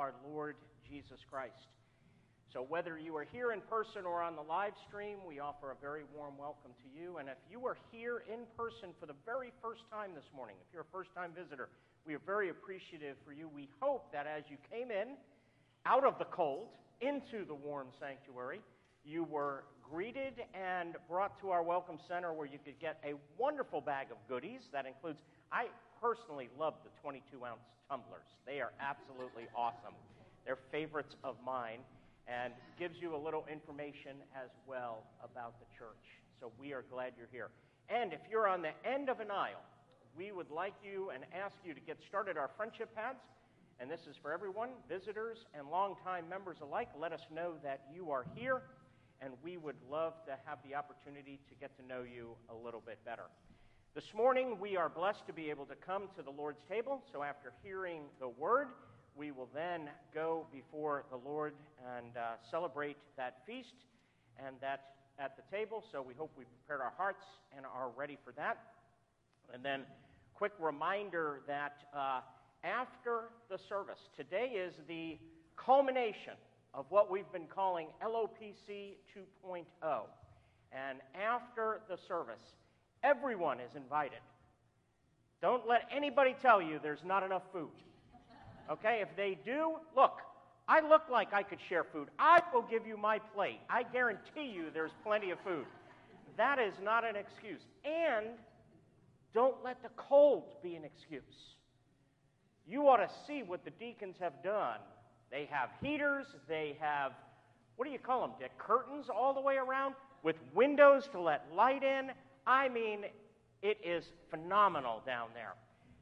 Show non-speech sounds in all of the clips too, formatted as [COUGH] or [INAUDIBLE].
our Lord Jesus Christ. So, whether you are here in person or on the live stream, we offer a very warm welcome to you. And if you are here in person for the very first time this morning, if you're a first time visitor, we are very appreciative for you. We hope that as you came in out of the cold into the warm sanctuary, you were greeted and brought to our welcome center where you could get a wonderful bag of goodies. That includes, I personally love the 22 ounce tumblers. They are absolutely awesome. They're favorites of mine and gives you a little information as well about the church. So we are glad you're here. And if you're on the end of an aisle, we would like you and ask you to get started our friendship pads. And this is for everyone, visitors and longtime members alike. Let us know that you are here and we would love to have the opportunity to get to know you a little bit better. This morning, we are blessed to be able to come to the Lord's table. So, after hearing the word, we will then go before the Lord and uh, celebrate that feast and that at the table. So, we hope we prepared our hearts and are ready for that. And then, quick reminder that uh, after the service, today is the culmination of what we've been calling LOPC 2.0. And after the service, everyone is invited. Don't let anybody tell you there's not enough food. Okay? If they do, look, I look like I could share food. I will give you my plate. I guarantee you there's plenty of food. That is not an excuse. And don't let the cold be an excuse. You ought to see what the deacons have done they have heaters, they have, what do you call them, Dick? Curtains all the way around with windows to let light in. I mean, it is phenomenal down there.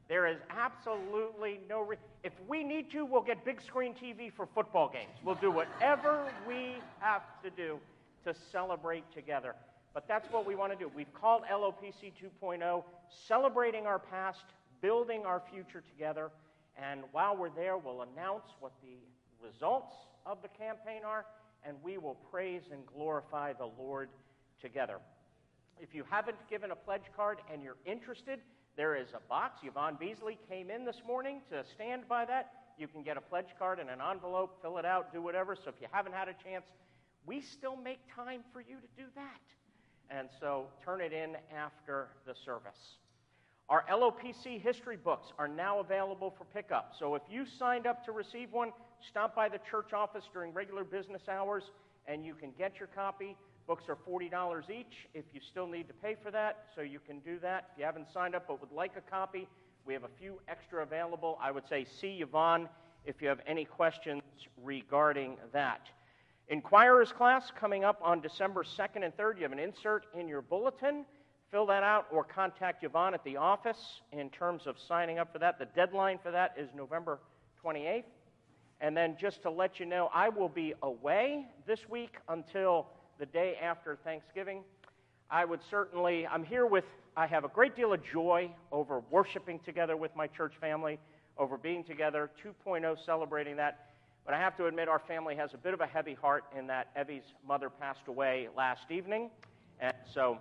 There is absolutely no. Re- if we need to, we'll get big screen TV for football games. We'll do whatever we have to do to celebrate together. But that's what we want to do. We've called LOPC 2.0 Celebrating Our Past, Building Our Future Together. And while we're there, we'll announce what the results of the campaign are, and we will praise and glorify the Lord together. If you haven't given a pledge card and you're interested, there is a box. Yvonne Beasley came in this morning to stand by that. You can get a pledge card in an envelope, fill it out, do whatever. So if you haven't had a chance, we still make time for you to do that. And so turn it in after the service. Our LOPC history books are now available for pickup. So if you signed up to receive one, stop by the church office during regular business hours and you can get your copy. Books are $40 each if you still need to pay for that, so you can do that. If you haven't signed up but would like a copy, we have a few extra available. I would say see Yvonne if you have any questions regarding that. Inquirers class coming up on December 2nd and 3rd. You have an insert in your bulletin. Fill that out or contact Yvonne at the office in terms of signing up for that. The deadline for that is November 28th. And then just to let you know, I will be away this week until the day after Thanksgiving. I would certainly, I'm here with, I have a great deal of joy over worshiping together with my church family, over being together, 2.0 celebrating that. But I have to admit, our family has a bit of a heavy heart in that Evie's mother passed away last evening. And so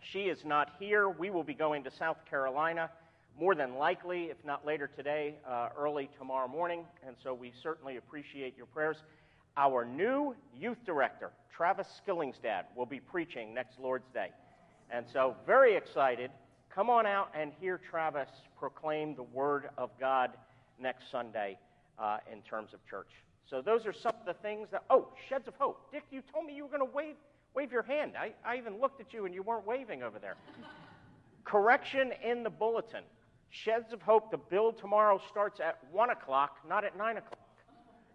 she is not here. We will be going to South Carolina more than likely, if not later today, uh, early tomorrow morning. And so we certainly appreciate your prayers. Our new youth director, Travis Skillingstad, will be preaching next Lord's Day. And so, very excited. Come on out and hear Travis proclaim the Word of God next Sunday uh, in terms of church. So, those are some of the things that. Oh, Sheds of Hope. Dick, you told me you were going to wave, wave your hand. I, I even looked at you and you weren't waving over there. [LAUGHS] Correction in the bulletin. Sheds of Hope, the build tomorrow starts at 1 o'clock, not at 9 o'clock.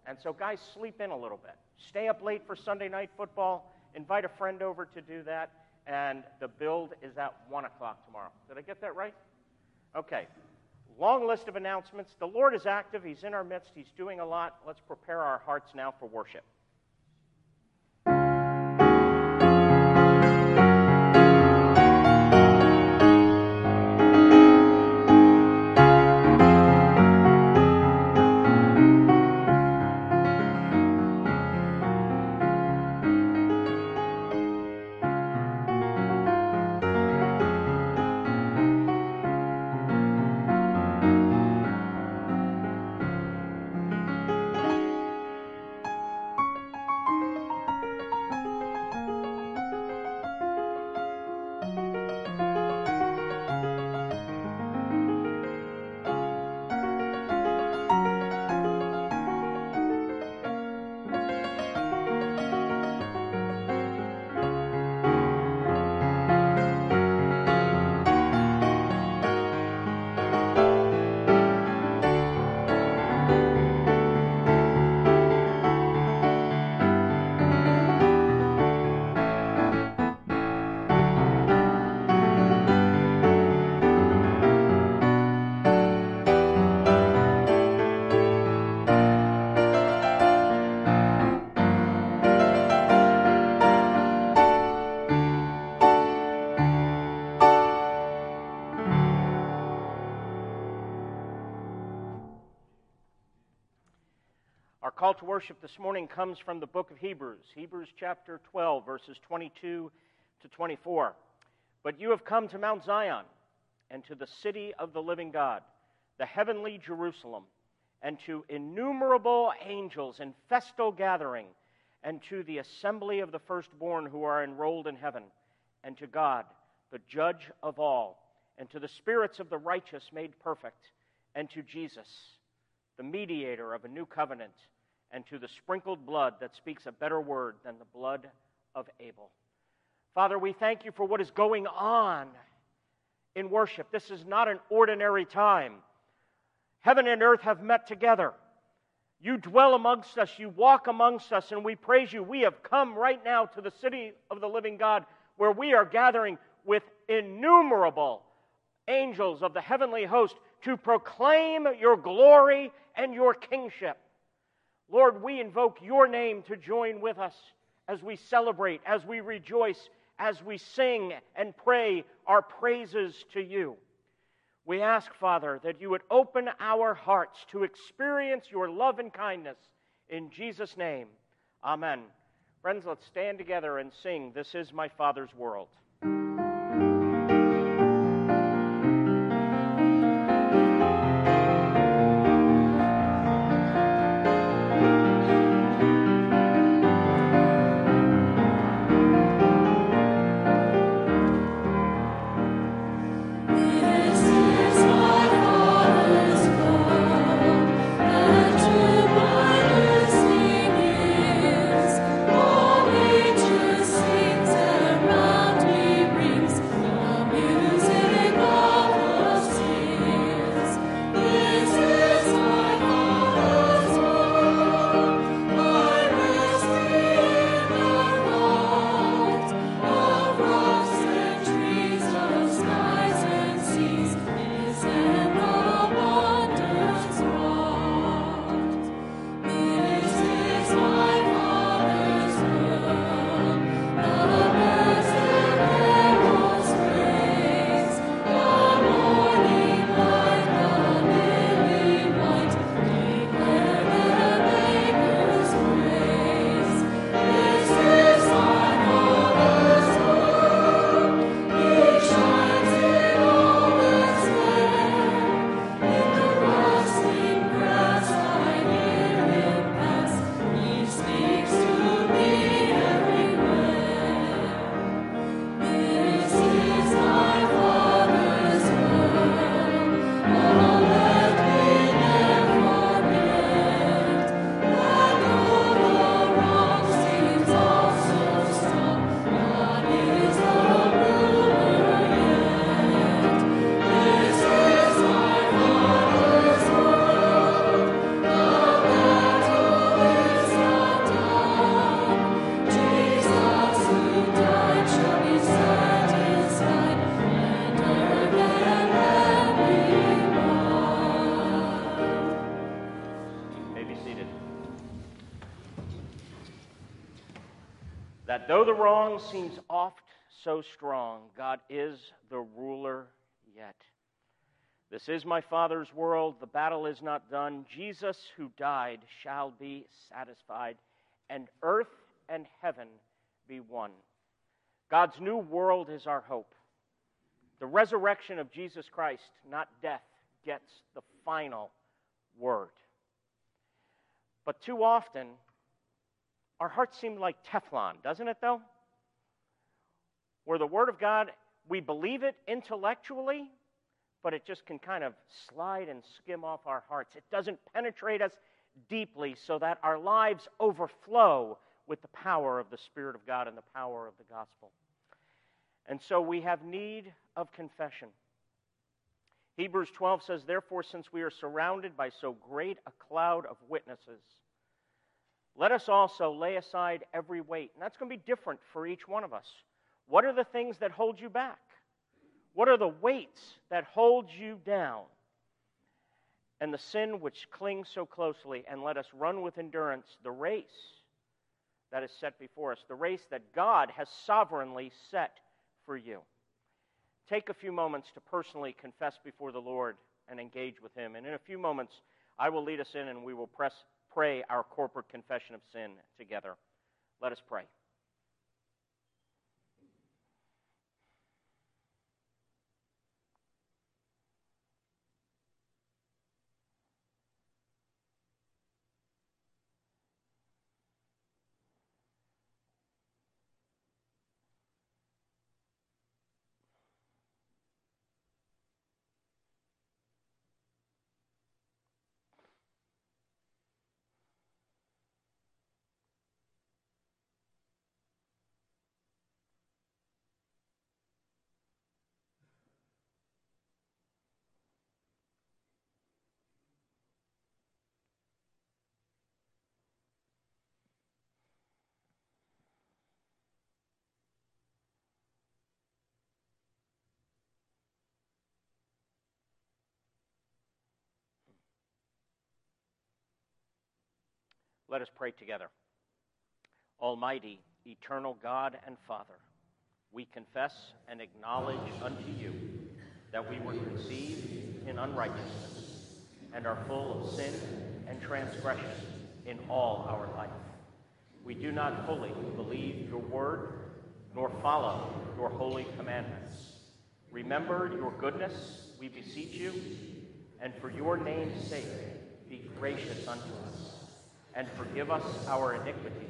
And so, guys, sleep in a little bit. Stay up late for Sunday night football. Invite a friend over to do that. And the build is at 1 o'clock tomorrow. Did I get that right? Okay. Long list of announcements. The Lord is active, He's in our midst, He's doing a lot. Let's prepare our hearts now for worship. Worship this morning comes from the book of Hebrews, Hebrews chapter 12, verses 22 to 24. But you have come to Mount Zion and to the city of the living God, the heavenly Jerusalem, and to innumerable angels in festal gathering, and to the assembly of the firstborn who are enrolled in heaven, and to God, the judge of all, and to the spirits of the righteous made perfect, and to Jesus, the mediator of a new covenant and to the sprinkled blood that speaks a better word than the blood of Abel. Father, we thank you for what is going on in worship. This is not an ordinary time. Heaven and earth have met together. You dwell amongst us, you walk amongst us, and we praise you. We have come right now to the city of the living God where we are gathering with innumerable angels of the heavenly host to proclaim your glory and your kingship. Lord, we invoke your name to join with us as we celebrate, as we rejoice, as we sing and pray our praises to you. We ask, Father, that you would open our hearts to experience your love and kindness. In Jesus' name, amen. Friends, let's stand together and sing, This is my Father's world. That though the wrong seems oft so strong, God is the ruler yet. This is my Father's world. The battle is not done. Jesus, who died, shall be satisfied, and earth and heaven be one. God's new world is our hope. The resurrection of Jesus Christ, not death, gets the final word. But too often, our hearts seem like Teflon, doesn't it, though? Where the Word of God, we believe it intellectually, but it just can kind of slide and skim off our hearts. It doesn't penetrate us deeply so that our lives overflow with the power of the Spirit of God and the power of the gospel. And so we have need of confession. Hebrews 12 says, Therefore, since we are surrounded by so great a cloud of witnesses, let us also lay aside every weight. And that's going to be different for each one of us. What are the things that hold you back? What are the weights that hold you down? And the sin which clings so closely, and let us run with endurance the race that is set before us, the race that God has sovereignly set for you. Take a few moments to personally confess before the Lord and engage with Him. And in a few moments, I will lead us in and we will press pray our corporate confession of sin together. Let us pray. Let us pray together. Almighty, eternal God and Father, we confess and acknowledge unto you that we were conceived in unrighteousness and are full of sin and transgression in all our life. We do not fully believe your word nor follow your holy commandments. Remember your goodness, we beseech you, and for your name's sake, be gracious unto us and forgive us our iniquity,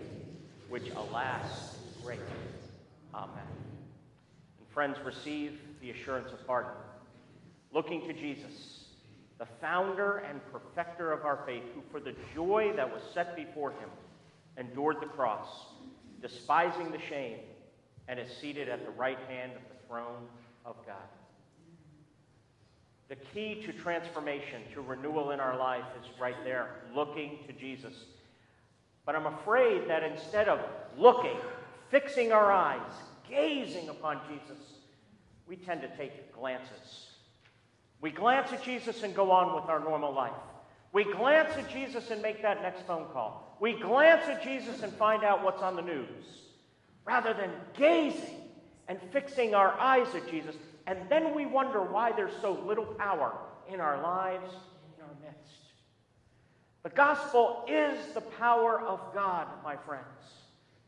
which, alas, great. Amen. And friends, receive the assurance of pardon. Looking to Jesus, the founder and perfecter of our faith, who for the joy that was set before him endured the cross, despising the shame, and is seated at the right hand of the throne of God. The key to transformation, to renewal in our life, is right there, looking to Jesus. But I'm afraid that instead of looking, fixing our eyes, gazing upon Jesus, we tend to take glances. We glance at Jesus and go on with our normal life. We glance at Jesus and make that next phone call. We glance at Jesus and find out what's on the news rather than gazing and fixing our eyes at Jesus. And then we wonder why there's so little power in our lives, in our midst. The gospel is the power of God, my friends,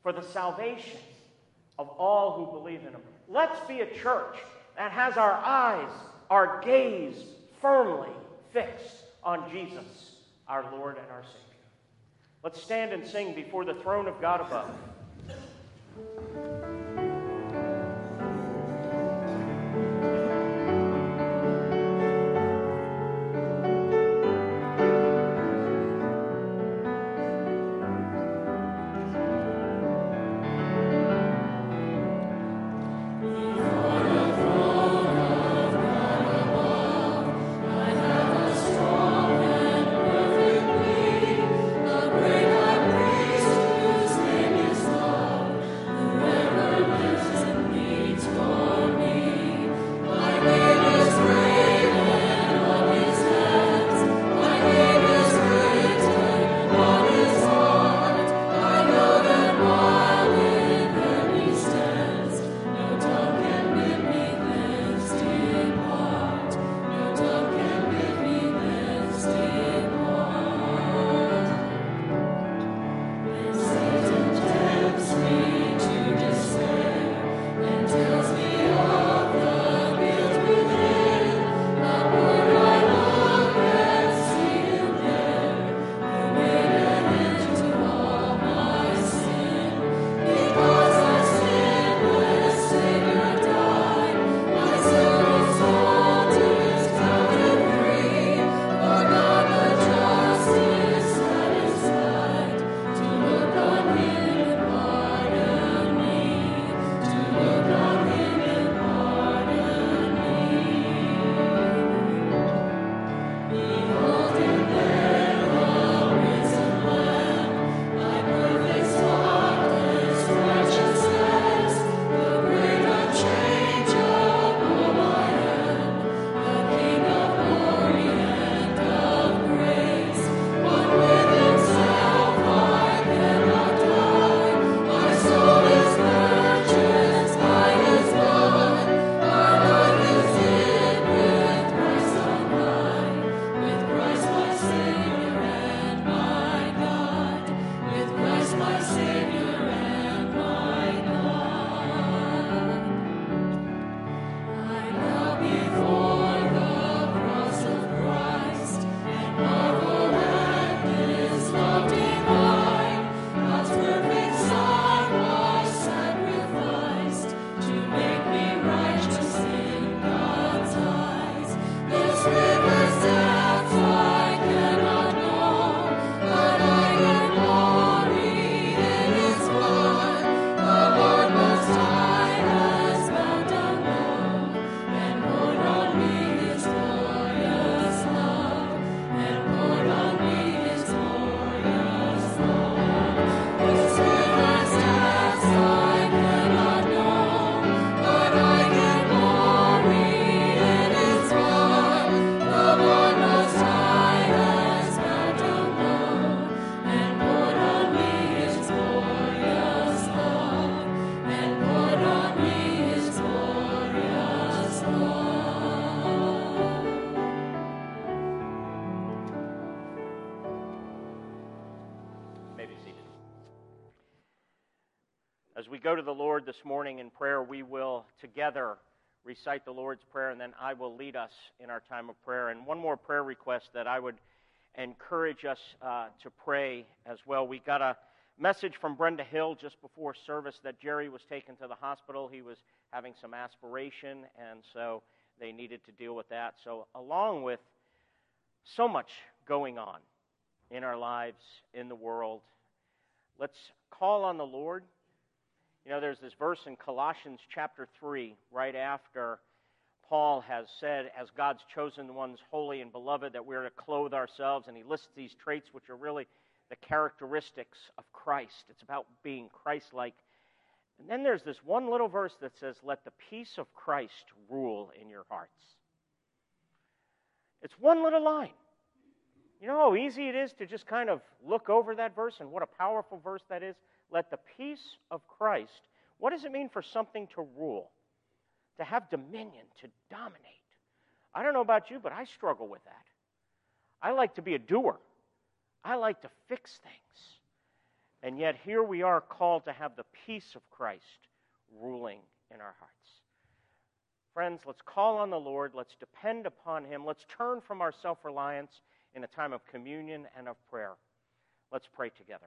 for the salvation of all who believe in Him. Let's be a church that has our eyes, our gaze firmly fixed on Jesus, our Lord and our Savior. Let's stand and sing before the throne of God above. This morning in prayer, we will together recite the Lord's Prayer, and then I will lead us in our time of prayer. And one more prayer request that I would encourage us uh, to pray as well. We got a message from Brenda Hill just before service that Jerry was taken to the hospital. He was having some aspiration, and so they needed to deal with that. So, along with so much going on in our lives, in the world, let's call on the Lord you know, there's this verse in Colossians chapter 3, right after Paul has said, as God's chosen ones, holy and beloved, that we're to clothe ourselves, and he lists these traits which are really the characteristics of Christ. It's about being Christ like. And then there's this one little verse that says, Let the peace of Christ rule in your hearts. It's one little line. You know how easy it is to just kind of look over that verse and what a powerful verse that is? Let the peace of Christ, what does it mean for something to rule? To have dominion, to dominate. I don't know about you, but I struggle with that. I like to be a doer, I like to fix things. And yet, here we are called to have the peace of Christ ruling in our hearts. Friends, let's call on the Lord. Let's depend upon Him. Let's turn from our self reliance in a time of communion and of prayer. Let's pray together.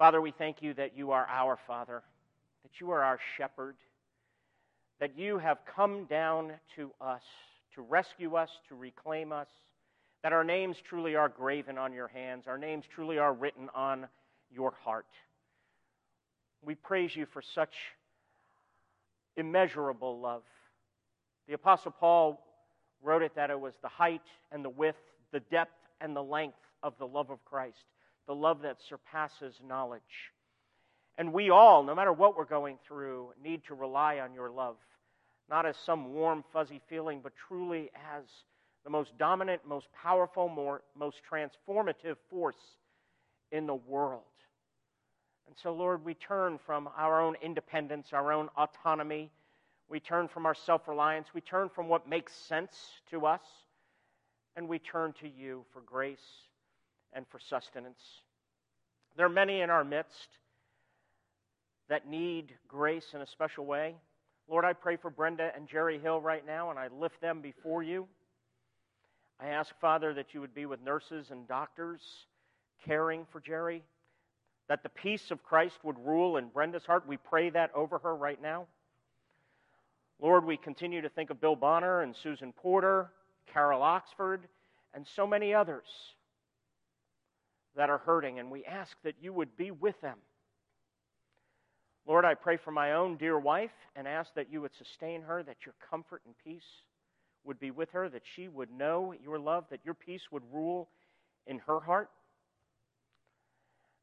Father, we thank you that you are our Father, that you are our shepherd, that you have come down to us to rescue us, to reclaim us, that our names truly are graven on your hands, our names truly are written on your heart. We praise you for such immeasurable love. The Apostle Paul wrote it that it was the height and the width, the depth and the length of the love of Christ the love that surpasses knowledge. And we all, no matter what we're going through, need to rely on your love, not as some warm, fuzzy feeling, but truly as the most dominant, most powerful, more, most transformative force in the world. And so, Lord, we turn from our own independence, our own autonomy. We turn from our self reliance. We turn from what makes sense to us. And we turn to you for grace and for sustenance. There are many in our midst that need grace in a special way. Lord, I pray for Brenda and Jerry Hill right now, and I lift them before you. I ask, Father, that you would be with nurses and doctors caring for Jerry, that the peace of Christ would rule in Brenda's heart. We pray that over her right now. Lord, we continue to think of Bill Bonner and Susan Porter, Carol Oxford, and so many others that are hurting, and we ask that you would be with them. Lord, I pray for my own dear wife and ask that you would sustain her, that your comfort and peace would be with her, that she would know your love, that your peace would rule in her heart.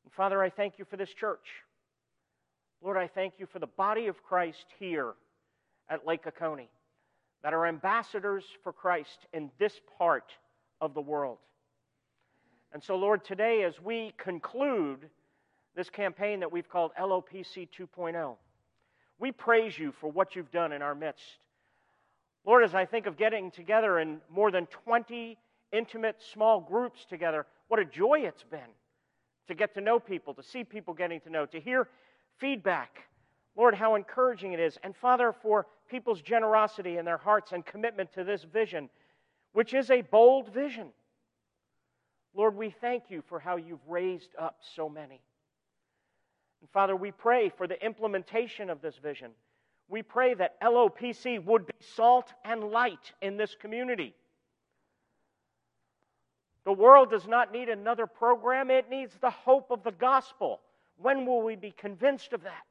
And Father, I thank you for this church. Lord, I thank you for the body of Christ here at Lake Oconee that are ambassadors for Christ in this part of the world. And so, Lord, today as we conclude this campaign that we've called LOPC 2.0, we praise you for what you've done in our midst. Lord, as I think of getting together in more than 20 intimate small groups together, what a joy it's been to get to know people, to see people getting to know, to hear feedback. Lord, how encouraging it is. And Father, for people's generosity in their hearts and commitment to this vision, which is a bold vision. Lord, we thank you for how you've raised up so many. And Father, we pray for the implementation of this vision. We pray that LOPC would be salt and light in this community. The world does not need another program, it needs the hope of the gospel. When will we be convinced of that?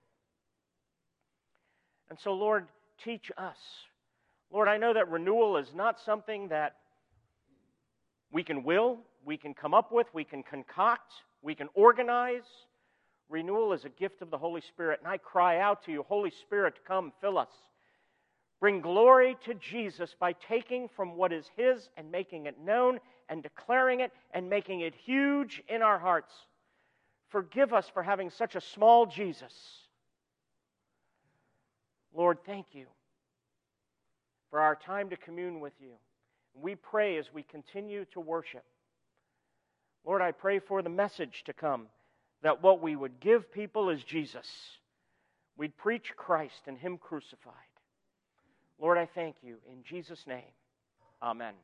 And so, Lord, teach us. Lord, I know that renewal is not something that we can will, we can come up with, we can concoct, we can organize. Renewal is a gift of the Holy Spirit, and I cry out to you, Holy Spirit, come, fill us. Bring glory to Jesus by taking from what is His and making it known and declaring it and making it huge in our hearts. Forgive us for having such a small Jesus. Lord, thank you for our time to commune with you. We pray as we continue to worship. Lord, I pray for the message to come that what we would give people is Jesus. We'd preach Christ and Him crucified. Lord, I thank you. In Jesus' name, amen.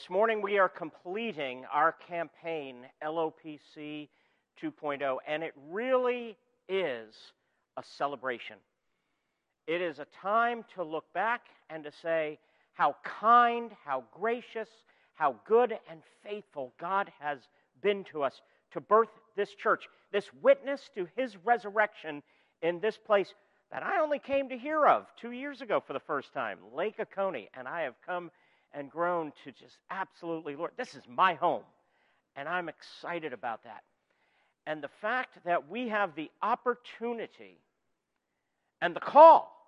This morning we are completing our campaign, LOPC 2.0, and it really is a celebration. It is a time to look back and to say how kind, how gracious, how good and faithful God has been to us to birth this church, this witness to his resurrection in this place that I only came to hear of two years ago for the first time, Lake Oconee. And I have come and grown to just absolutely, Lord, this is my home. And I'm excited about that. And the fact that we have the opportunity and the call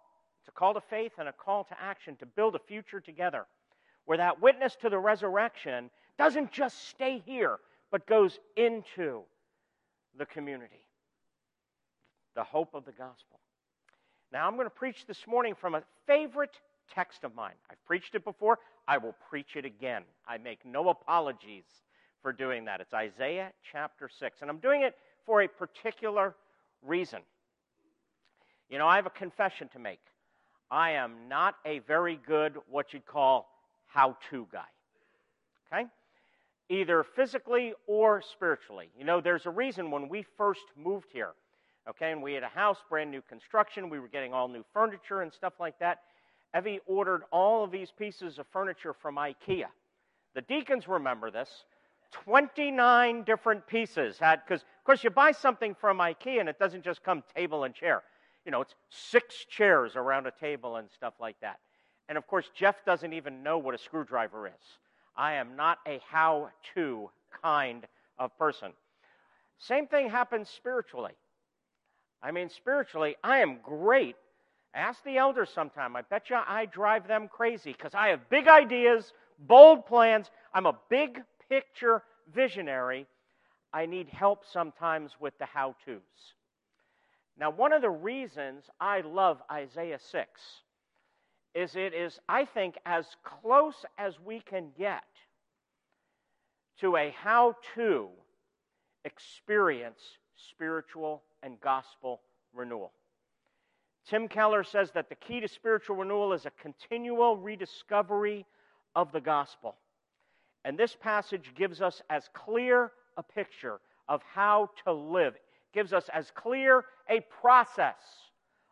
it's a call to faith and a call to action to build a future together where that witness to the resurrection doesn't just stay here, but goes into the community. The hope of the gospel. Now, I'm going to preach this morning from a favorite text of mine. I've preached it before. I will preach it again. I make no apologies for doing that. It's Isaiah chapter 6. And I'm doing it for a particular reason. You know, I have a confession to make. I am not a very good, what you'd call, how to guy. Okay? Either physically or spiritually. You know, there's a reason when we first moved here, okay, and we had a house, brand new construction, we were getting all new furniture and stuff like that. Evie ordered all of these pieces of furniture from IKEA. The deacons remember this. 29 different pieces had, because, of course, you buy something from IKEA and it doesn't just come table and chair you know, it's six chairs around a table and stuff like that. And of course, Jeff doesn't even know what a screwdriver is. I am not a how to kind of person. Same thing happens spiritually. I mean, spiritually, I am great. Ask the elders sometime. I bet you I drive them crazy because I have big ideas, bold plans. I'm a big picture visionary. I need help sometimes with the how to's. Now, one of the reasons I love Isaiah 6 is it is, I think, as close as we can get to a how to experience spiritual and gospel renewal. Tim Keller says that the key to spiritual renewal is a continual rediscovery of the gospel. And this passage gives us as clear a picture of how to live it gives us as clear a process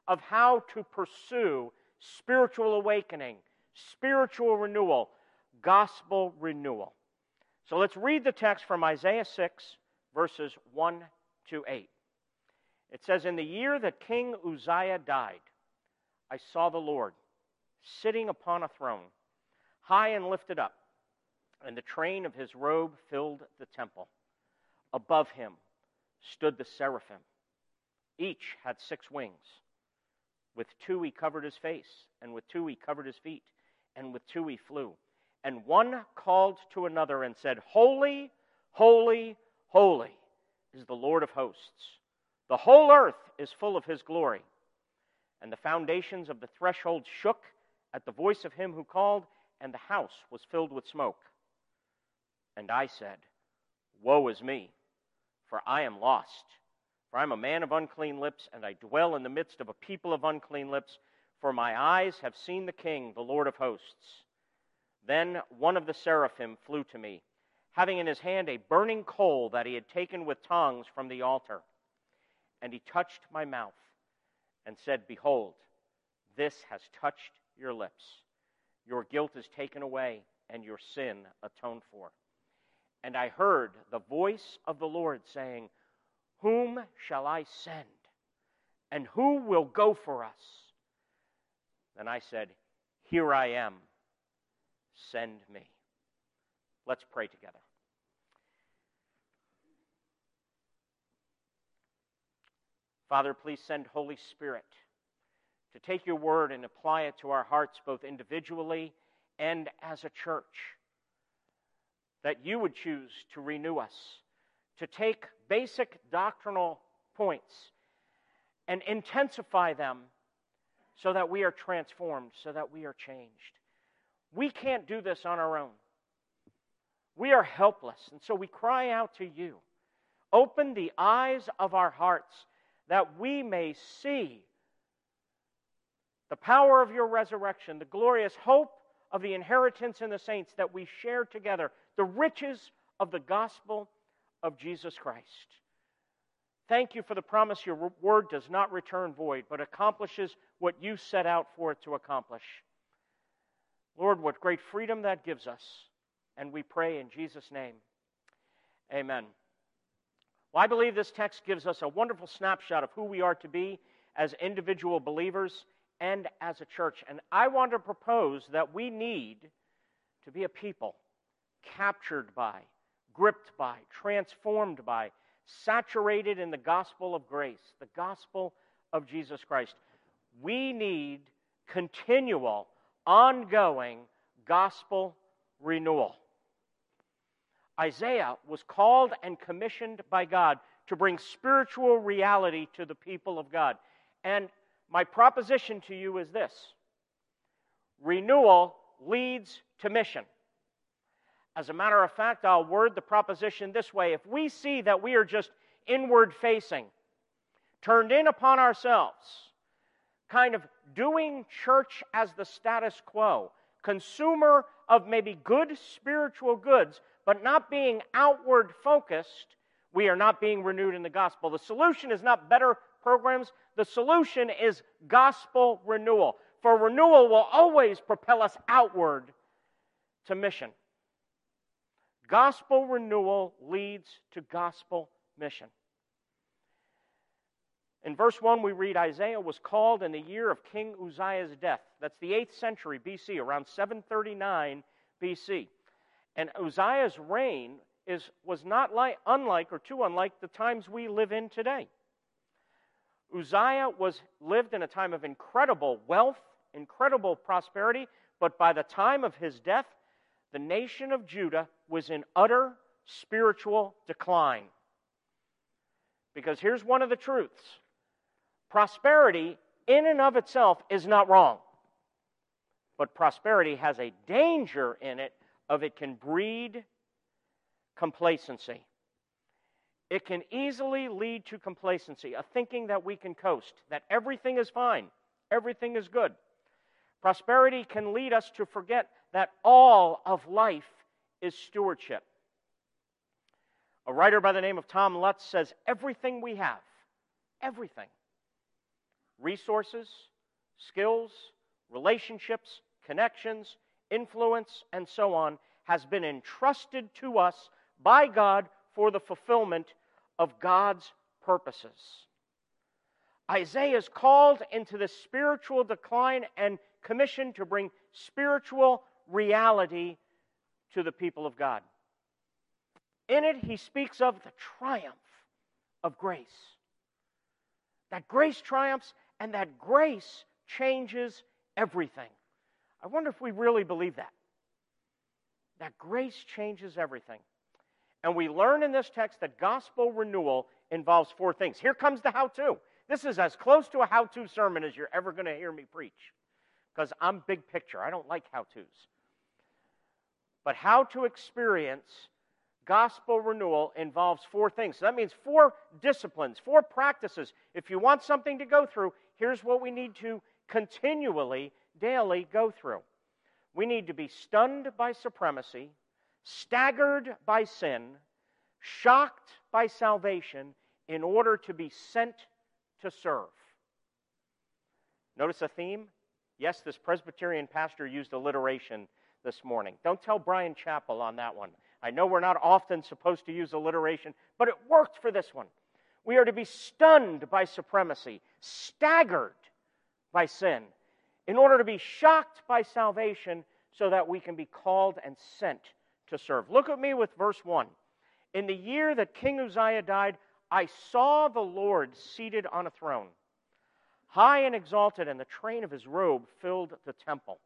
of how to pursue spiritual awakening, spiritual renewal, gospel renewal. So let's read the text from Isaiah 6, verses 1 to 8. It says, In the year that King Uzziah died, I saw the Lord sitting upon a throne, high and lifted up, and the train of his robe filled the temple. Above him stood the seraphim. Each had six wings. With two he covered his face, and with two he covered his feet, and with two he flew. And one called to another and said, Holy, holy, holy is the Lord of hosts. The whole earth is full of his glory. And the foundations of the threshold shook at the voice of him who called, and the house was filled with smoke. And I said, Woe is me! for I am lost. For I am a man of unclean lips, and I dwell in the midst of a people of unclean lips. For my eyes have seen the King, the Lord of hosts. Then one of the seraphim flew to me, having in his hand a burning coal that he had taken with tongs from the altar. And he touched my mouth and said, Behold, this has touched your lips. Your guilt is taken away, and your sin atoned for. And I heard the voice of the Lord saying, Whom shall I send? And who will go for us? Then I said, Here I am. Send me. Let's pray together. Father, please send Holy Spirit to take your word and apply it to our hearts, both individually and as a church that you would choose to renew us, to take basic doctrinal points and intensify them so that we are transformed, so that we are changed. We can't do this on our own. We are helpless, and so we cry out to you. Open the eyes of our hearts that we may see the power of your resurrection, the glorious hope of the inheritance in the saints that we share together, the riches of the gospel of Jesus Christ. Thank you for the promise your word does not return void, but accomplishes what you set out for it to accomplish. Lord, what great freedom that gives us. And we pray in Jesus' name. Amen. Well, I believe this text gives us a wonderful snapshot of who we are to be as individual believers and as a church. And I want to propose that we need to be a people captured by, gripped by, transformed by, saturated in the gospel of grace, the gospel of Jesus Christ. We need continual, ongoing gospel renewal. Isaiah was called and commissioned by God to bring spiritual reality to the people of God. And my proposition to you is this renewal leads to mission. As a matter of fact, I'll word the proposition this way if we see that we are just inward facing, turned in upon ourselves, kind of doing church as the status quo, consumer of maybe good spiritual goods, but not being outward focused, we are not being renewed in the gospel. The solution is not better programs, the solution is gospel renewal. For renewal will always propel us outward to mission. Gospel renewal leads to gospel mission. In verse 1, we read Isaiah was called in the year of King Uzziah's death. That's the 8th century BC, around 739 BC. And Uzziah's reign is, was not like, unlike or too unlike the times we live in today. Uzziah was lived in a time of incredible wealth, incredible prosperity, but by the time of his death, the nation of Judah was in utter spiritual decline. Because here's one of the truths prosperity, in and of itself, is not wrong. But prosperity has a danger in it of it can breed complacency. It can easily lead to complacency, a thinking that we can coast, that everything is fine, everything is good. Prosperity can lead us to forget that all of life is stewardship. A writer by the name of Tom Lutz says everything we have, everything, resources, skills, relationships, connections, influence, and so on, has been entrusted to us by God for the fulfillment of God's purposes. Isaiah is called into the spiritual decline and commissioned to bring spiritual reality to the people of God. In it, he speaks of the triumph of grace. That grace triumphs and that grace changes everything. I wonder if we really believe that. That grace changes everything. And we learn in this text that gospel renewal involves four things. Here comes the how to. This is as close to a how to sermon as you're ever going to hear me preach because I'm big picture. I don't like how to's. But how to experience gospel renewal involves four things. So that means four disciplines, four practices. If you want something to go through, here's what we need to continually daily go through. We need to be stunned by supremacy, staggered by sin, shocked by salvation in order to be sent to serve. Notice a theme? Yes, this Presbyterian pastor used alliteration this morning. Don't tell Bryan Chapell on that one. I know we're not often supposed to use alliteration, but it worked for this one. We are to be stunned by supremacy, staggered by sin, in order to be shocked by salvation so that we can be called and sent to serve. Look at me with verse 1. In the year that King Uzziah died, I saw the Lord seated on a throne, high and exalted, and the train of his robe filled the temple.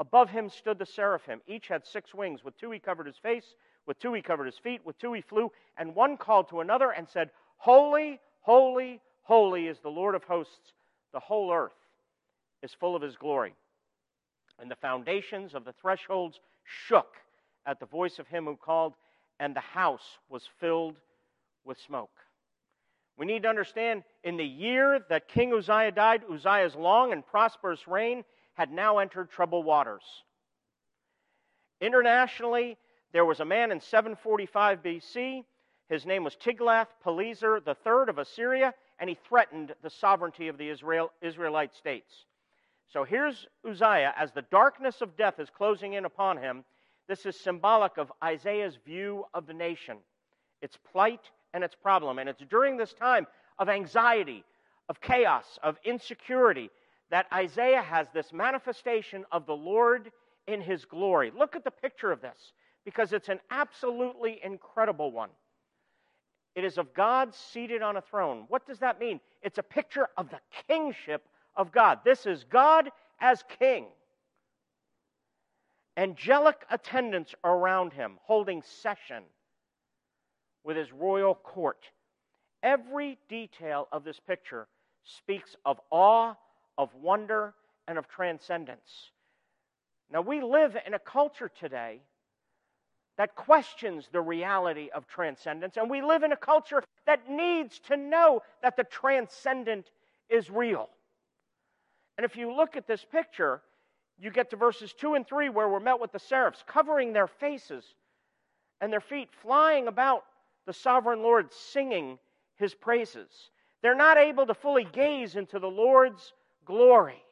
Above him stood the seraphim. Each had six wings. With two he covered his face, with two he covered his feet, with two he flew, and one called to another and said, Holy, holy, holy is the Lord of hosts. The whole earth is full of his glory. And the foundations of the thresholds shook at the voice of him who called, and the house was filled with smoke. We need to understand in the year that King Uzziah died, Uzziah's long and prosperous reign had now entered troubled waters. Internationally, there was a man in 745 BC. His name was Tiglath-Pileser III of Assyria, and he threatened the sovereignty of the Israel, Israelite states. So here's Uzziah as the darkness of death is closing in upon him. This is symbolic of Isaiah's view of the nation, its plight and its problem. And it's during this time of anxiety, of chaos, of insecurity that Isaiah has this manifestation of the Lord in his glory. Look at the picture of this because it's an absolutely incredible one. It is of God seated on a throne. What does that mean? It's a picture of the kingship of God. This is God as king. Angelic attendants around him, holding session with his royal court. Every detail of this picture speaks of awe, of wonder, and of transcendence. Now, we live in a culture today that questions the reality of transcendence, and we live in a culture that needs to know that the transcendent is real. And if you look at this picture, you get to verses 2 and 3 where we're met with the seraphs covering their faces and their feet, flying about the sovereign Lord, singing his praises. They're not able to fully gaze into the Lord's glory.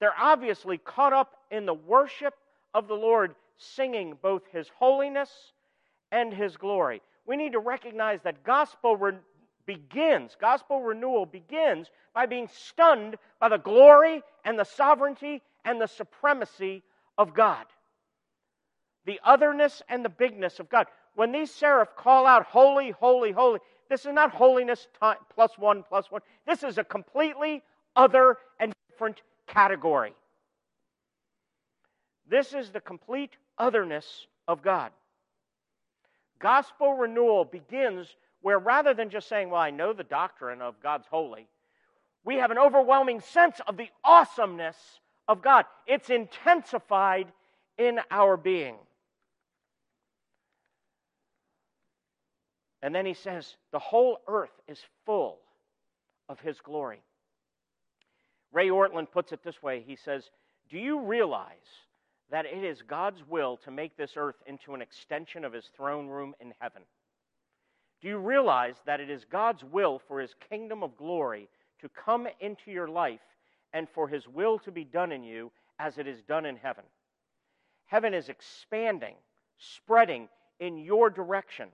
They're obviously caught up in the worship of the Lord, singing both his holiness and his glory. We need to recognize that gospel begins, gospel renewal begins by being stunned by the glory and the sovereignty and the supremacy of God. The otherness and the bigness of God. When these seraph call out, Holy, holy, holy, this is not holiness plus one plus one. This is a completely other and different category. This is the complete otherness of God. Gospel renewal begins where rather than just saying, Well, I know the doctrine of God's holy, we have an overwhelming sense of the awesomeness of God. It's intensified in our being. And then he says, The whole earth is full of his glory. Ray Ortlund puts it this way He says, Do you realize that it is God's will to make this earth into an extension of his throne room in heaven? Do you realize that it is God's will for his kingdom of glory to come into your life and for his will to be done in you as it is done in heaven? Heaven is expanding, spreading in your direction.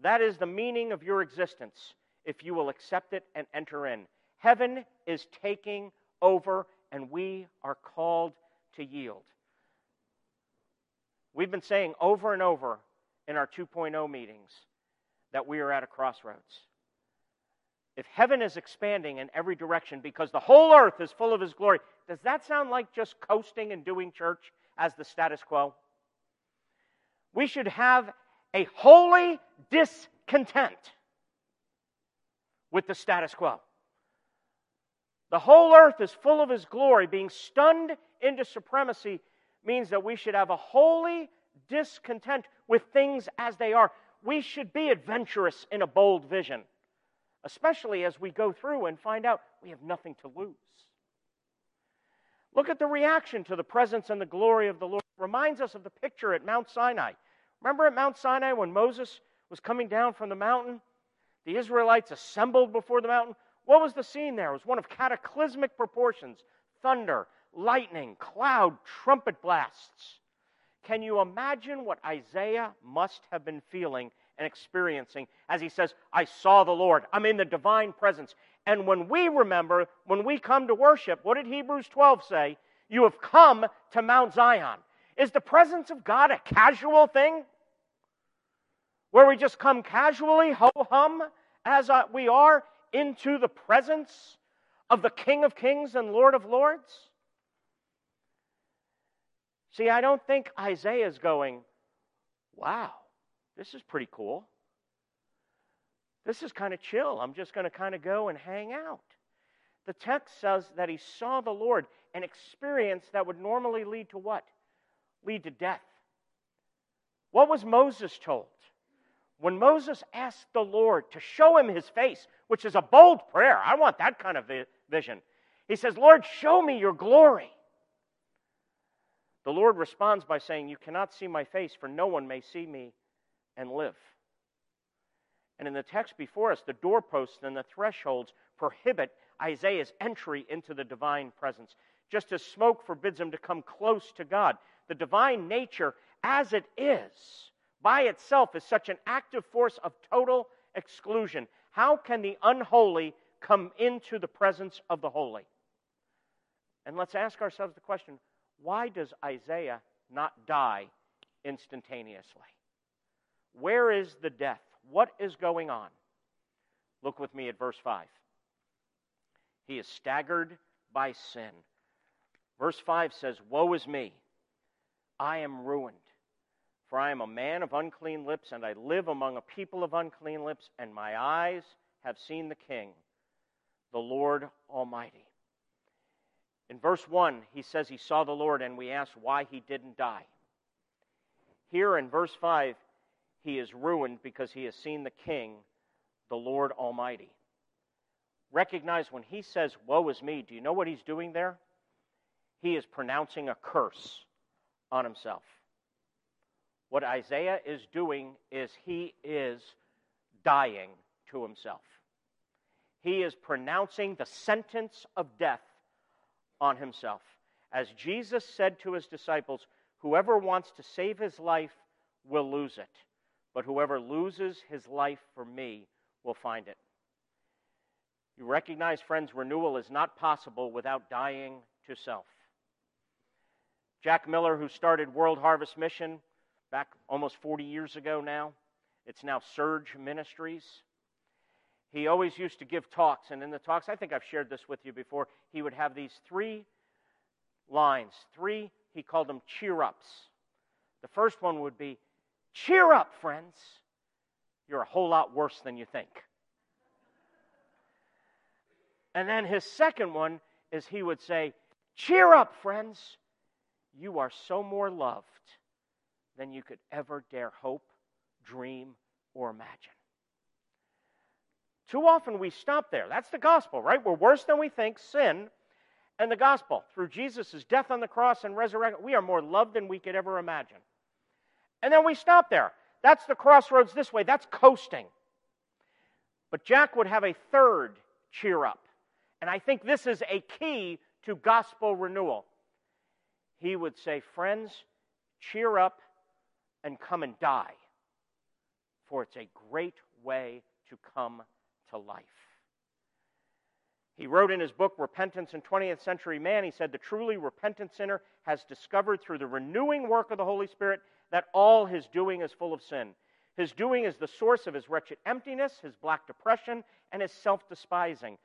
That is the meaning of your existence if you will accept it and enter in. Heaven is taking over, and we are called to yield. We've been saying over and over in our 2.0 meetings that we are at a crossroads. If heaven is expanding in every direction because the whole earth is full of His glory, does that sound like just coasting and doing church as the status quo? We should have a holy discontent with the status quo. The whole earth is full of his glory. Being stunned into supremacy means that we should have a holy discontent with things as they are. We should be adventurous in a bold vision, especially as we go through and find out we have nothing to lose. Look at the reaction to the presence and the glory of the Lord. It reminds us of the picture at Mount Sinai. Remember at Mount Sinai when Moses was coming down from the mountain? The Israelites assembled before the mountain. What was the scene there? It was one of cataclysmic proportions thunder, lightning, cloud, trumpet blasts. Can you imagine what Isaiah must have been feeling and experiencing as he says, I saw the Lord? I'm in the divine presence. And when we remember, when we come to worship, what did Hebrews 12 say? You have come to Mount Zion. Is the presence of God a casual thing? Where we just come casually, ho hum, as uh, we are? into the presence of the King of Kings and Lord of Lords? See, I don't think Isaiah is going, wow, this is pretty cool. This is kind of chill. I'm just going to kind of go and hang out. The text says that he saw the Lord, an experience that would normally lead to what? Lead to death. What was Moses told? When Moses asked the Lord to show him his face, which is a bold prayer, I want that kind of vision. He says, Lord, show me your glory. The Lord responds by saying, You cannot see my face, for no one may see me and live. And in the text before us, the doorposts and the thresholds prohibit Isaiah's entry into the divine presence, just as smoke forbids him to come close to God. The divine nature, as it is, by itself, is such an active force of total exclusion. How can the unholy come into the presence of the holy? And let's ask ourselves the question why does Isaiah not die instantaneously? Where is the death? What is going on? Look with me at verse 5. He is staggered by sin. Verse 5 says, Woe is me! I am ruined. For I am a man of unclean lips, and I live among a people of unclean lips, and my eyes have seen the King, the Lord Almighty. In verse 1, he says he saw the Lord, and we ask why he didn't die. Here in verse 5, he is ruined because he has seen the King, the Lord Almighty. Recognize when he says, Woe is me, do you know what he's doing there? He is pronouncing a curse on himself. What Isaiah is doing is he is dying to himself. He is pronouncing the sentence of death on himself. As Jesus said to his disciples, Whoever wants to save his life will lose it, but whoever loses his life for me will find it. You recognize, friends, renewal is not possible without dying to self. Jack Miller, who started World Harvest Mission back almost 40 years ago now, it's now Serge Ministries. He always used to give talks, and in the talks, I think I've shared this with you before, he would have these three lines, three, he called them cheer ups. The first one would be, Cheer up, friends. You're a whole lot worse than you think. And then his second one is he would say, Cheer up, friends. You are so more loved than you could ever dare hope, dream, or imagine. Too often we stop there. That's the gospel, right? We're worse than we think, sin, and the gospel. Through Jesus' death on the cross and resurrection, we are more loved than we could ever imagine. And then we stop there. That's the crossroads this way. That's coasting. But Jack would have a third cheer up. And I think this is a key to gospel renewal. He would say, Friends, cheer up and come and die, for it's a great way to come to life. He wrote in his book, Repentance in 20th Century Man, he said, The truly repentant sinner has discovered through the renewing work of the Holy Spirit that all his doing is full of sin. His doing is the source of his wretched emptiness, his black depression, and his self despising.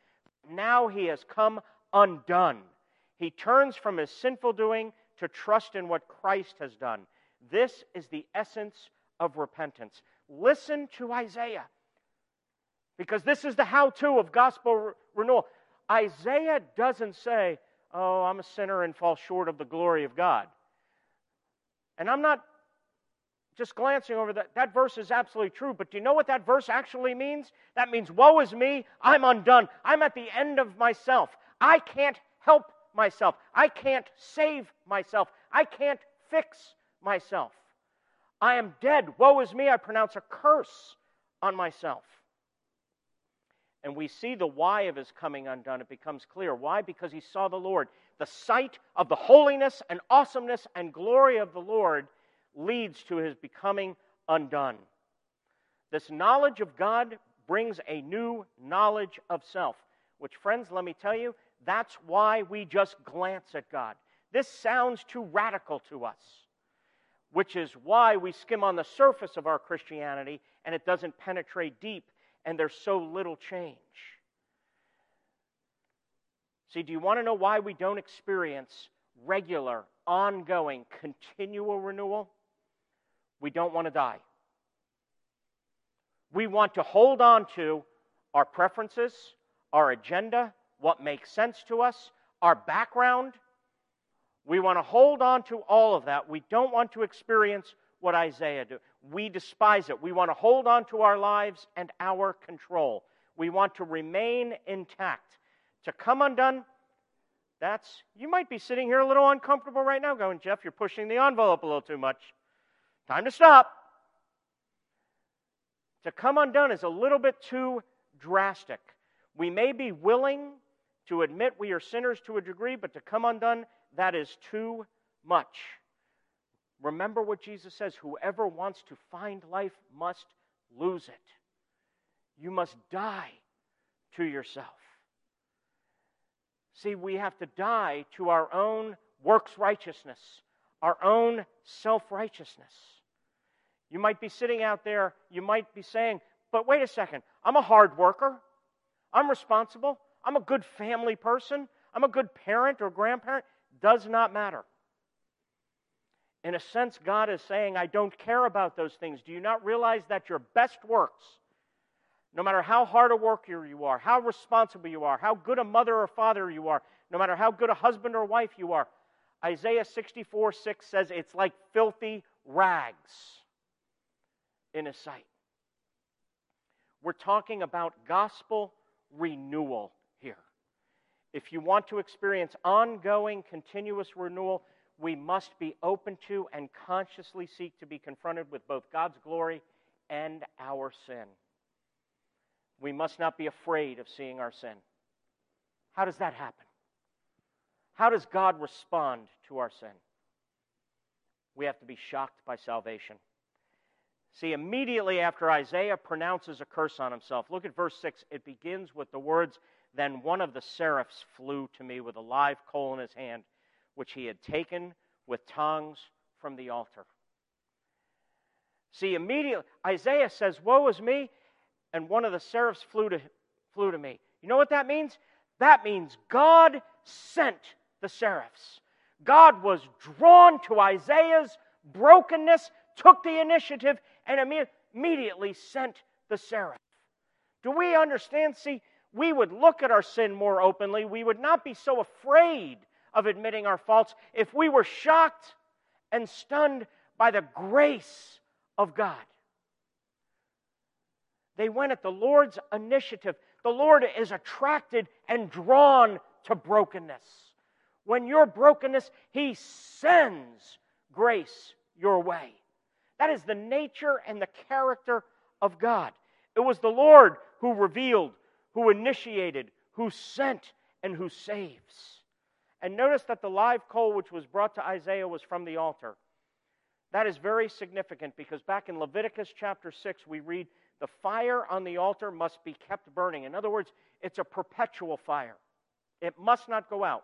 Now he has come undone. He turns from his sinful doing to trust in what Christ has done. This is the essence of repentance. Listen to Isaiah because this is the how to of gospel re- renewal. Isaiah doesn't say, Oh, I'm a sinner and fall short of the glory of God. And I'm not just glancing over that. That verse is absolutely true, but do you know what that verse actually means? That means, Woe is me, I'm undone. I'm at the end of myself. I can't help myself. I can't save myself. I can't fix myself. I am dead. Woe is me, I pronounce a curse on myself and we see the why of his coming undone, it becomes clear. Why? Because he saw the Lord. The sight of the holiness and awesomeness and glory of the Lord leads to his becoming undone. This knowledge of God brings a new knowledge of self, which, friends, let me tell you, that's why we just glance at God. This sounds too radical to us, which is why we skim on the surface of our Christianity and it doesn't penetrate deep and there's so little change. See, do you want to know why we don't experience regular, ongoing, continual renewal? We don't want to die. We want to hold on to our preferences, our agenda, what makes sense to us, our background. We want to hold on to all of that. We don't want to experience what Isaiah did. We despise it. We want to hold on to our lives and our control. We want to remain intact. To come undone, That's, you might be sitting here a little uncomfortable right now going, Jeff, you're pushing the envelope a little too much. Time to stop. To come undone is a little bit too drastic. We may be willing to admit we are sinners to a degree, but to come undone, that is too much. Remember what Jesus says whoever wants to find life must lose it. You must die to yourself. See, we have to die to our own works righteousness, our own self righteousness. You might be sitting out there, you might be saying, but wait a second, I'm a hard worker, I'm responsible, I'm a good family person, I'm a good parent or grandparent. Does not matter. In a sense, God is saying, I don't care about those things. Do you not realize that your best works, no matter how hard a worker you are, how responsible you are, how good a mother or father you are, no matter how good a husband or wife you are, Isaiah 64 6 says it's like filthy rags in his sight. We're talking about gospel renewal here. If you want to experience ongoing, continuous renewal, we must be open to and consciously seek to be confronted with both God's glory and our sin. We must not be afraid of seeing our sin. How does that happen? How does God respond to our sin? We have to be shocked by salvation. See, immediately after Isaiah pronounces a curse on himself, look at verse 6. It begins with the words Then one of the seraphs flew to me with a live coal in his hand which he had taken with tongs from the altar. See, immediately, Isaiah says, Woe is me, and one of the seraphs flew to, flew to me. You know what that means? That means God sent the seraphs. God was drawn to Isaiah's brokenness, took the initiative, and immediately sent the seraph. Do we understand? See, we would look at our sin more openly. We would not be so afraid of admitting our faults if we were shocked and stunned by the grace of God. They went at the Lord's initiative. The Lord is attracted and drawn to brokenness. When you're brokenness, He sends grace your way. That is the nature and the character of God. It was the Lord who revealed, who initiated, who sent, and who saves. And notice that the live coal which was brought to Isaiah was from the altar. That is very significant because back in Leviticus chapter 6, we read, The fire on the altar must be kept burning. In other words, it's a perpetual fire, it must not go out.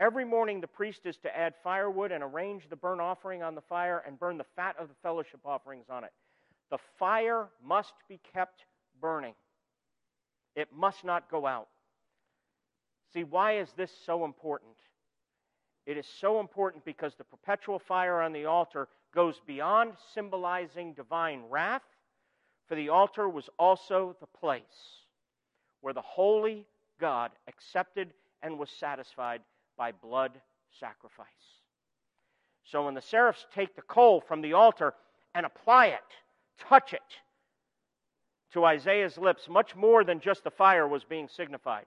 Every morning, the priest is to add firewood and arrange the burnt offering on the fire and burn the fat of the fellowship offerings on it. The fire must be kept burning, it must not go out. See, why is this so important? It is so important because the perpetual fire on the altar goes beyond symbolizing divine wrath, for the altar was also the place where the holy God accepted and was satisfied by blood sacrifice. So when the seraphs take the coal from the altar and apply it, touch it to Isaiah's lips, much more than just the fire was being signified.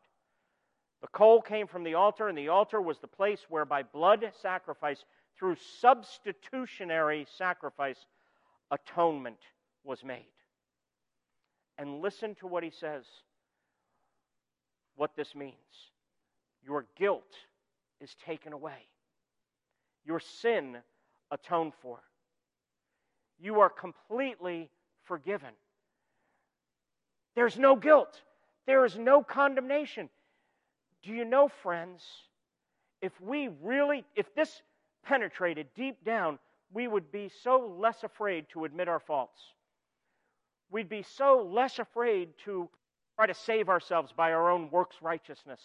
The coal came from the altar, and the altar was the place where, by blood sacrifice, through substitutionary sacrifice, atonement was made. And listen to what he says what this means. Your guilt is taken away, your sin atoned for. You are completely forgiven. There's no guilt, there is no condemnation. Do you know, friends, if we really, if this penetrated deep down, we would be so less afraid to admit our faults. We'd be so less afraid to try to save ourselves by our own works righteousness,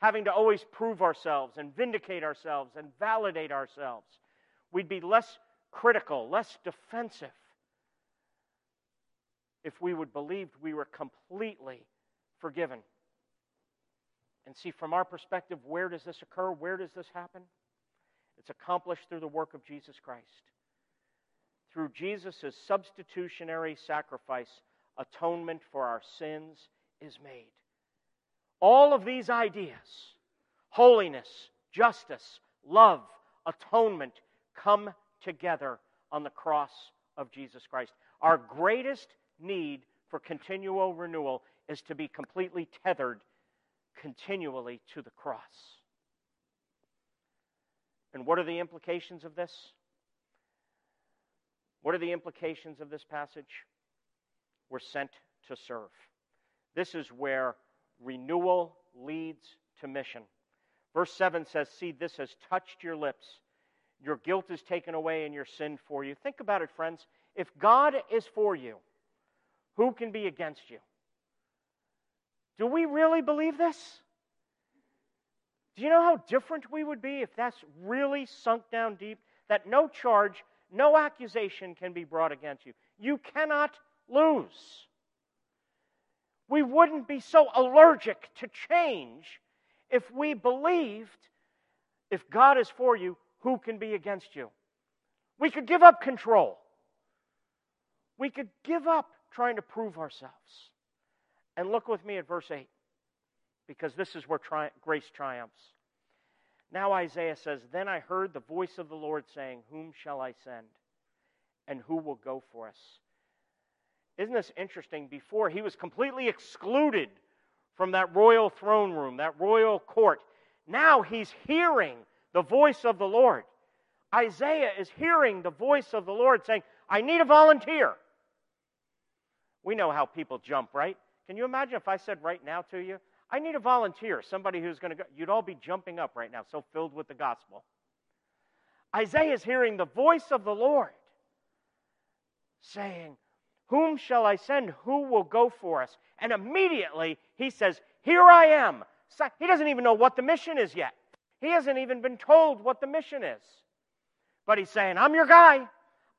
having to always prove ourselves and vindicate ourselves and validate ourselves. We'd be less critical, less defensive if we would believe we were completely forgiven. And see, from our perspective, where does this occur? Where does this happen? It's accomplished through the work of Jesus Christ. Through Jesus' substitutionary sacrifice, atonement for our sins is made. All of these ideas holiness, justice, love, atonement come together on the cross of Jesus Christ. Our greatest need for continual renewal is to be completely tethered continually to the cross. And what are the implications of this? What are the implications of this passage? We're sent to serve. This is where renewal leads to mission. Verse 7 says, See, this has touched your lips. Your guilt is taken away and your sin for you. Think about it, friends. If God is for you, who can be against you? Do we really believe this? Do you know how different we would be if that's really sunk down deep? That no charge, no accusation can be brought against you. You cannot lose. We wouldn't be so allergic to change if we believed if God is for you, who can be against you? We could give up control. We could give up trying to prove ourselves. And look with me at verse 8, because this is where tri- grace triumphs. Now Isaiah says, Then I heard the voice of the Lord saying, Whom shall I send? And who will go for us? Isn't this interesting? Before, he was completely excluded from that royal throne room, that royal court. Now he's hearing the voice of the Lord. Isaiah is hearing the voice of the Lord saying, I need a volunteer. We know how people jump, right? Can you imagine if I said right now to you, I need a volunteer, somebody who's going to go, you'd all be jumping up right now, so filled with the gospel. Isaiah is hearing the voice of the Lord saying, Whom shall I send? Who will go for us? And immediately he says, Here I am. He doesn't even know what the mission is yet. He hasn't even been told what the mission is. But he's saying, I'm your guy.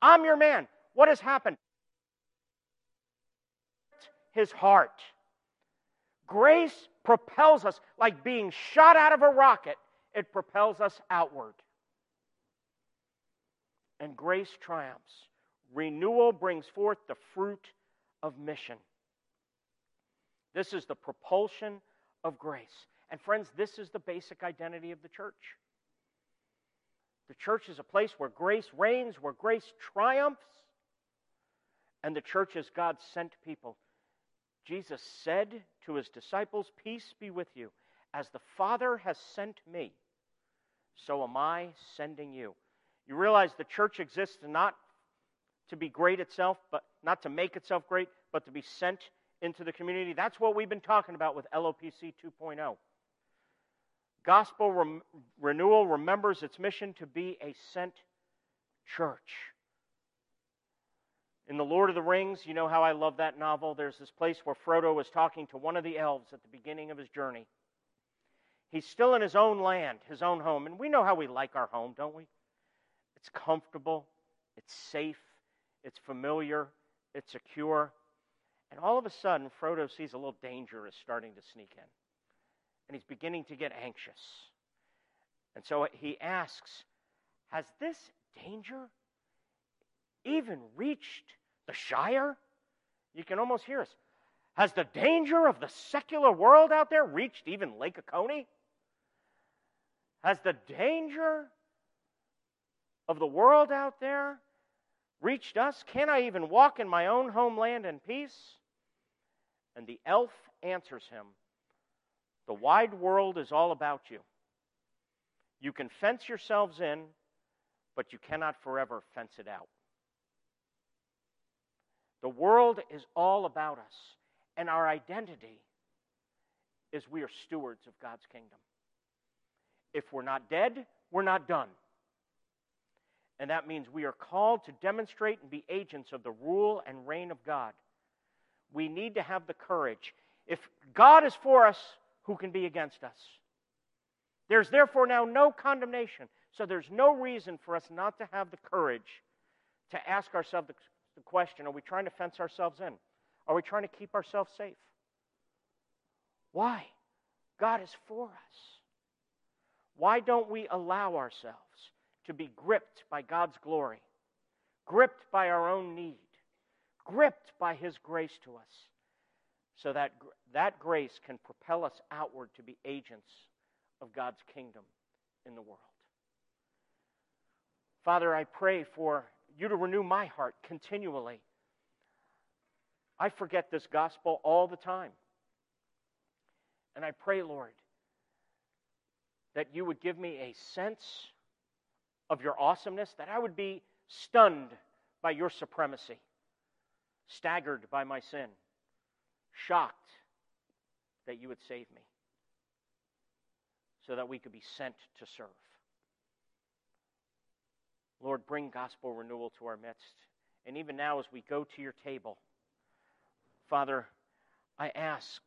I'm your man. What has happened? His heart. Grace propels us like being shot out of a rocket, it propels us outward. And grace triumphs. Renewal brings forth the fruit of mission. This is the propulsion of grace. And friends, this is the basic identity of the church. The church is a place where grace reigns, where grace triumphs, and the church is God's sent people. Jesus said to his disciples, Peace be with you. As the Father has sent me, so am I sending you. You realize the church exists not to be great itself, but not to make itself great, but to be sent into the community. That's what we've been talking about with LOPC 2.0. Gospel rem- renewal remembers its mission to be a sent church. In The Lord of the Rings, you know how I love that novel. There's this place where Frodo was talking to one of the elves at the beginning of his journey. He's still in his own land, his own home. And we know how we like our home, don't we? It's comfortable, it's safe, it's familiar, it's secure. And all of a sudden, Frodo sees a little danger is starting to sneak in. And he's beginning to get anxious. And so he asks, Has this danger even reached the Shire? You can almost hear us. Has the danger of the secular world out there reached even Lake Oconee? Has the danger of the world out there reached us? Can I even walk in my own homeland in peace? And the elf answers him The wide world is all about you. You can fence yourselves in, but you cannot forever fence it out. The world is all about us, and our identity is we are stewards of God's kingdom. If we're not dead, we're not done. And that means we are called to demonstrate and be agents of the rule and reign of God. We need to have the courage. If God is for us, who can be against us? There's therefore now no condemnation. So there's no reason for us not to have the courage to ask ourselves the question are we trying to fence ourselves in? Are we trying to keep ourselves safe? Why? God is for us. Why don't we allow ourselves to be gripped by God's glory, gripped by our own need, gripped by His grace to us, so that that grace can propel us outward to be agents of God's kingdom in the world. Father, I pray for you to renew my heart continually. I forget this gospel all the time. And I pray, Lord, that you would give me a sense of your awesomeness, that I would be stunned by your supremacy, staggered by my sin, shocked that you would save me, so that we could be sent to serve. Lord, bring gospel renewal to our midst. And even now, as we go to your table, Father, I ask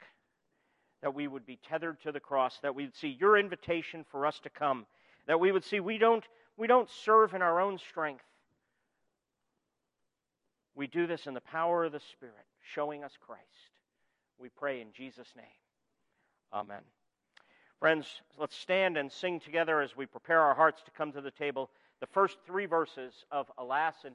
that we would be tethered to the cross, that we would see your invitation for us to come, that we would see we don't, we don't serve in our own strength. We do this in the power of the Spirit, showing us Christ. We pray in Jesus' name. Amen. Friends, let's stand and sing together as we prepare our hearts to come to the table the first three verses of Alas and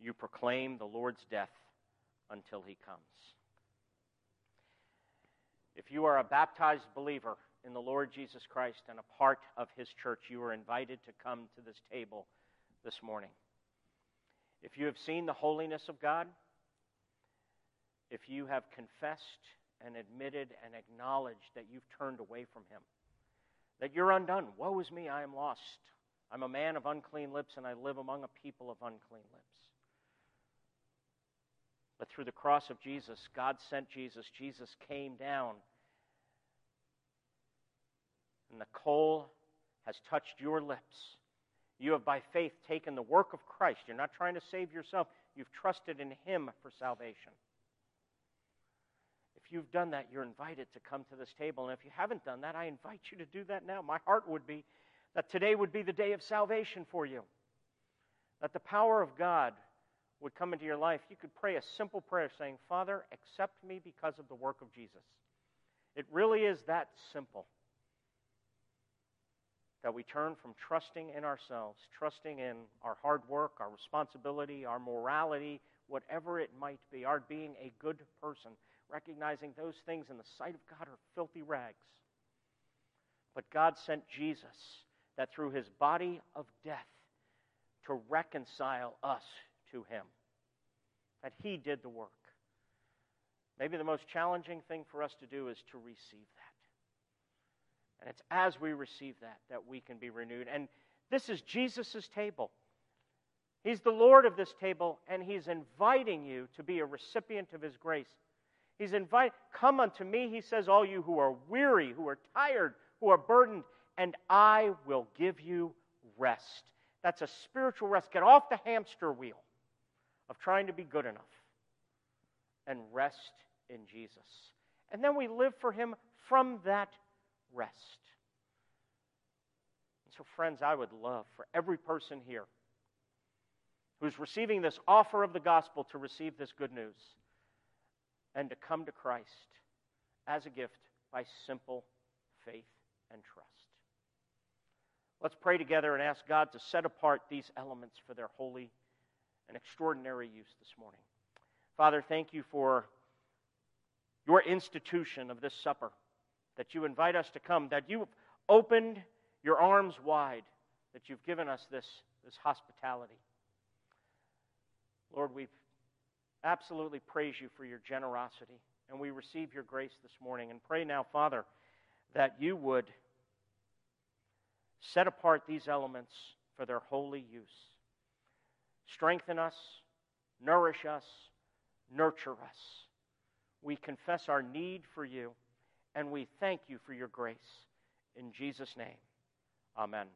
you proclaim the Lord's death until he comes. If you are a baptized believer in the Lord Jesus Christ and a part of his church, you are invited to come to this table this morning. If you have seen the holiness of God, if you have confessed and admitted and acknowledged that you've turned away from him, that you're undone, woe is me, I am lost. I'm a man of unclean lips and I live among a people of unclean lips. But through the cross of Jesus, God sent Jesus. Jesus came down. And the coal has touched your lips. You have by faith taken the work of Christ. You're not trying to save yourself, you've trusted in Him for salvation. If you've done that, you're invited to come to this table. And if you haven't done that, I invite you to do that now. My heart would be that today would be the day of salvation for you. That the power of God would come into your life, you could pray a simple prayer saying, Father, accept me because of the work of Jesus. It really is that simple. That we turn from trusting in ourselves, trusting in our hard work, our responsibility, our morality, whatever it might be, our being a good person, recognizing those things in the sight of God are filthy rags. But God sent Jesus that through his body of death to reconcile us to Him. That He did the work. Maybe the most challenging thing for us to do is to receive that. And it's as we receive that that we can be renewed. And This is Jesus' table. He's the Lord of this table, and He's inviting you to be a recipient of His grace. He's inviting, come unto me, He says, all you who are weary, who are tired, who are burdened, and I will give you rest. That's a spiritual rest. Get off the hamster wheel of trying to be good enough and rest in Jesus. And then we live for Him from that rest. And so, friends, I would love for every person here who's receiving this offer of the gospel to receive this good news and to come to Christ as a gift by simple faith and trust. Let's pray together and ask God to set apart these elements for their holy and extraordinary use this morning. Father, thank you for your institution of this supper, that you invite us to come, that you've opened your arms wide, that you've given us this, this hospitality. Lord, we absolutely praise you for your generosity, and we receive your grace this morning. And pray now, Father, that you would set apart these elements for their holy use. Strengthen us, nourish us, nurture us. We confess our need for you, and we thank you for your grace. In Jesus' name, amen.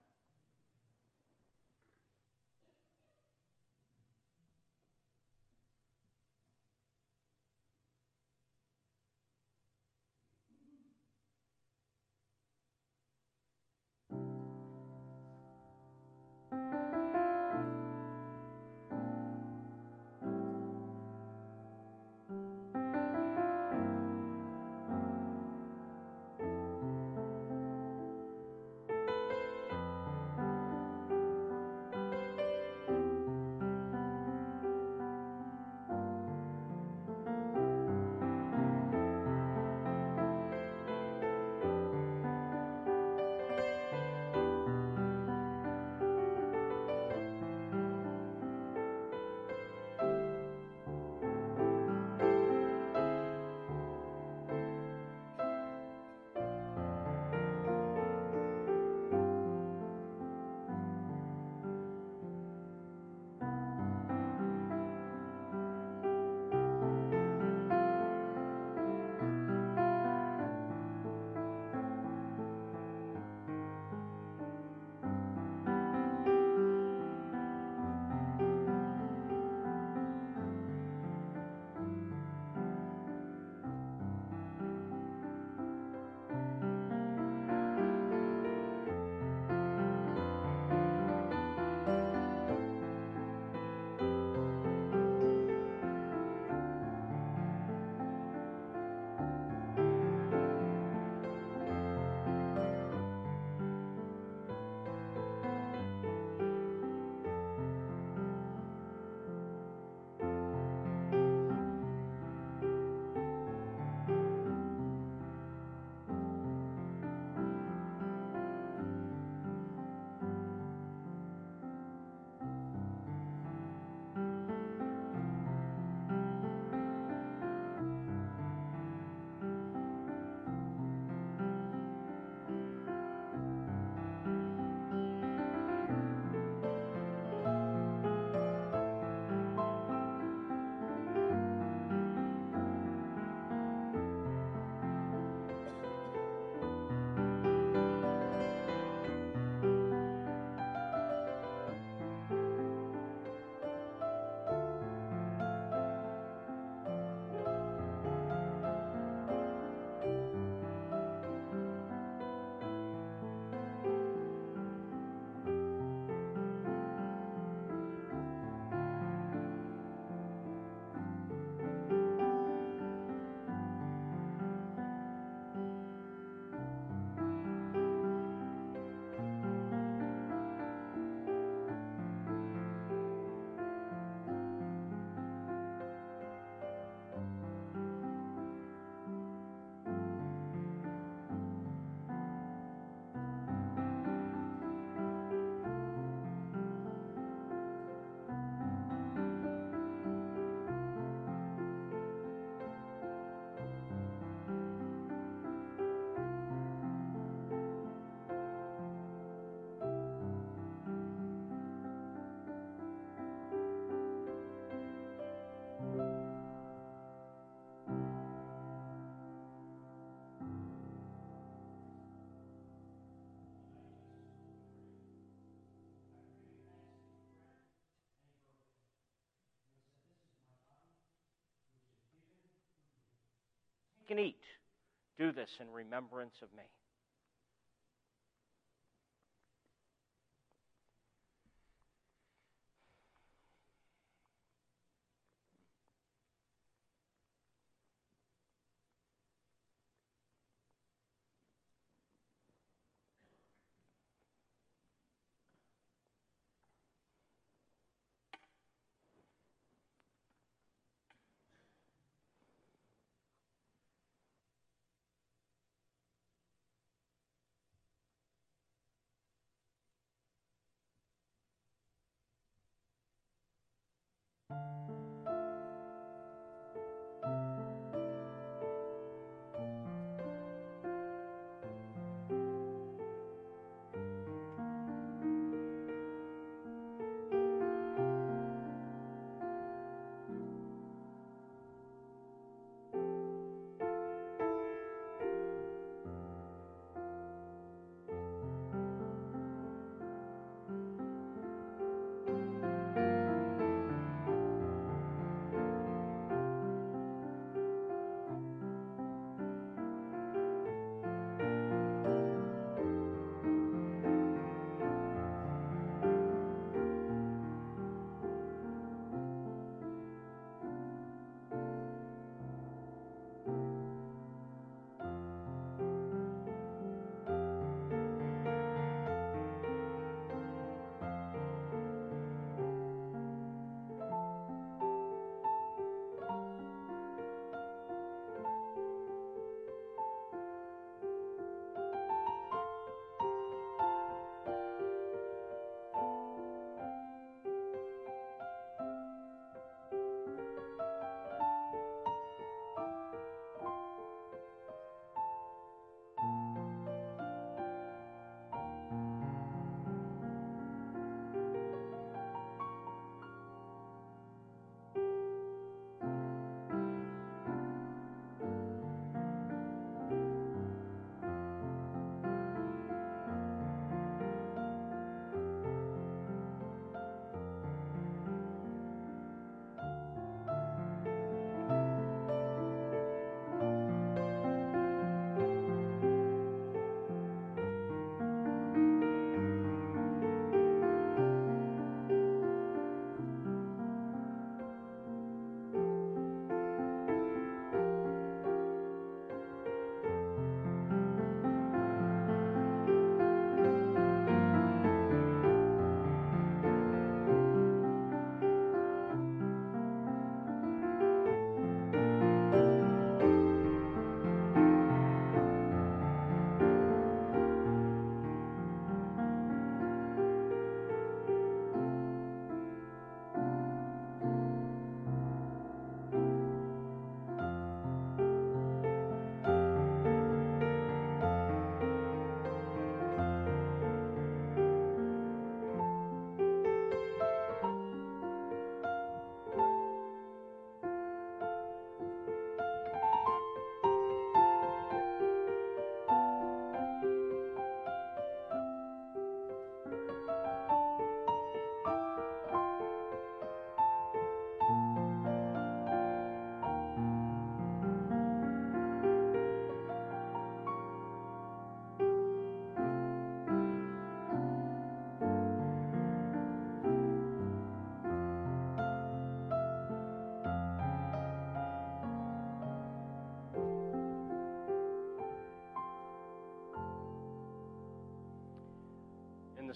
Do this in remembrance of me.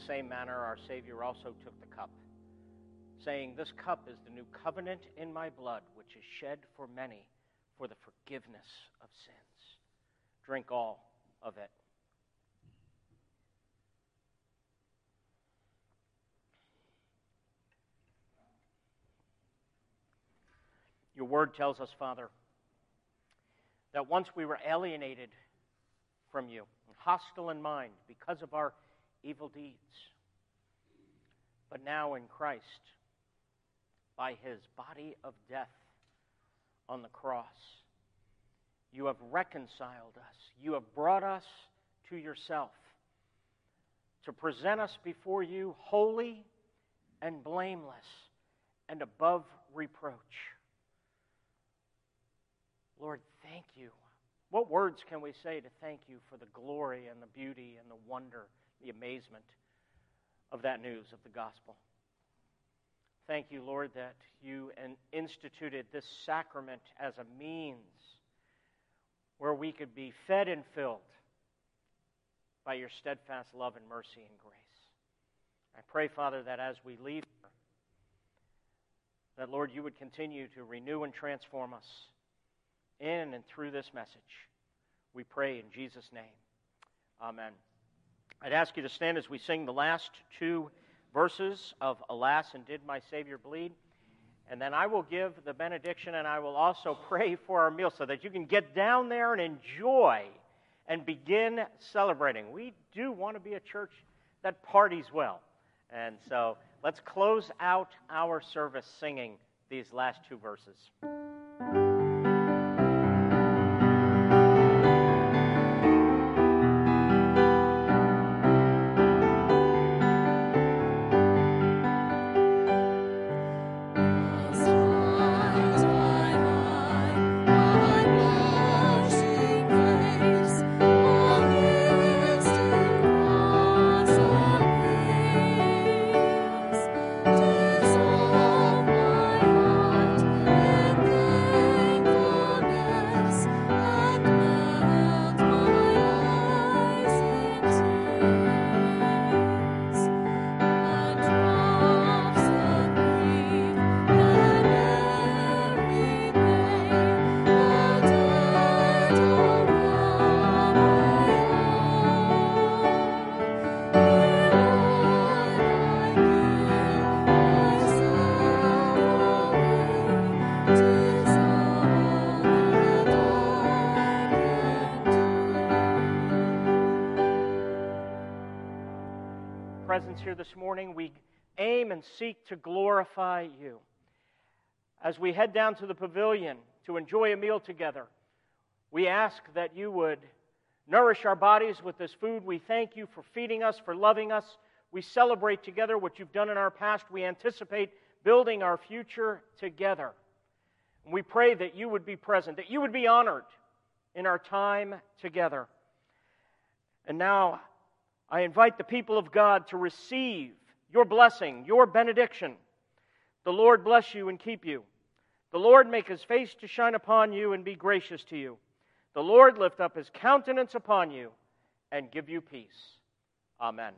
Same manner, our Savior also took the cup, saying, This cup is the new covenant in my blood, which is shed for many for the forgiveness of sins. Drink all of it. Your word tells us, Father, that once we were alienated from you, hostile in mind because of our evil deeds. But now in Christ, by his body of death on the cross, you have reconciled us. You have brought us to yourself to present us before you holy and blameless and above reproach. Lord, thank you What words can we say to thank you for the glory and the beauty and the wonder, the amazement of that news of the gospel? Thank you, Lord, that you instituted this sacrament as a means where we could be fed and filled by your steadfast love and mercy and grace. I pray, Father, that as we leave here, that, Lord, you would continue to renew and transform us in and through this message. We pray in Jesus' name. Amen. I'd ask you to stand as we sing the last two verses of Alas and Did My Savior Bleed? And then I will give the benediction and I will also [LAUGHS] pray for our meal so that you can get down there and enjoy and begin celebrating. We do want to be a church that parties well. And so let's close out our service singing these last two verses. Here this morning, we aim and seek to glorify you. As we head down to the pavilion to enjoy a meal together, we ask that you would nourish our bodies with this food. We thank you for feeding us, for loving us. We celebrate together what you've done in our past. We anticipate building our future together. And we pray that you would be present, that you would be honored in our time together. And now, I invite the people of God to receive your blessing, your benediction. The Lord bless you and keep you. The Lord make his face to shine upon you and be gracious to you. The Lord lift up his countenance upon you and give you peace. Amen.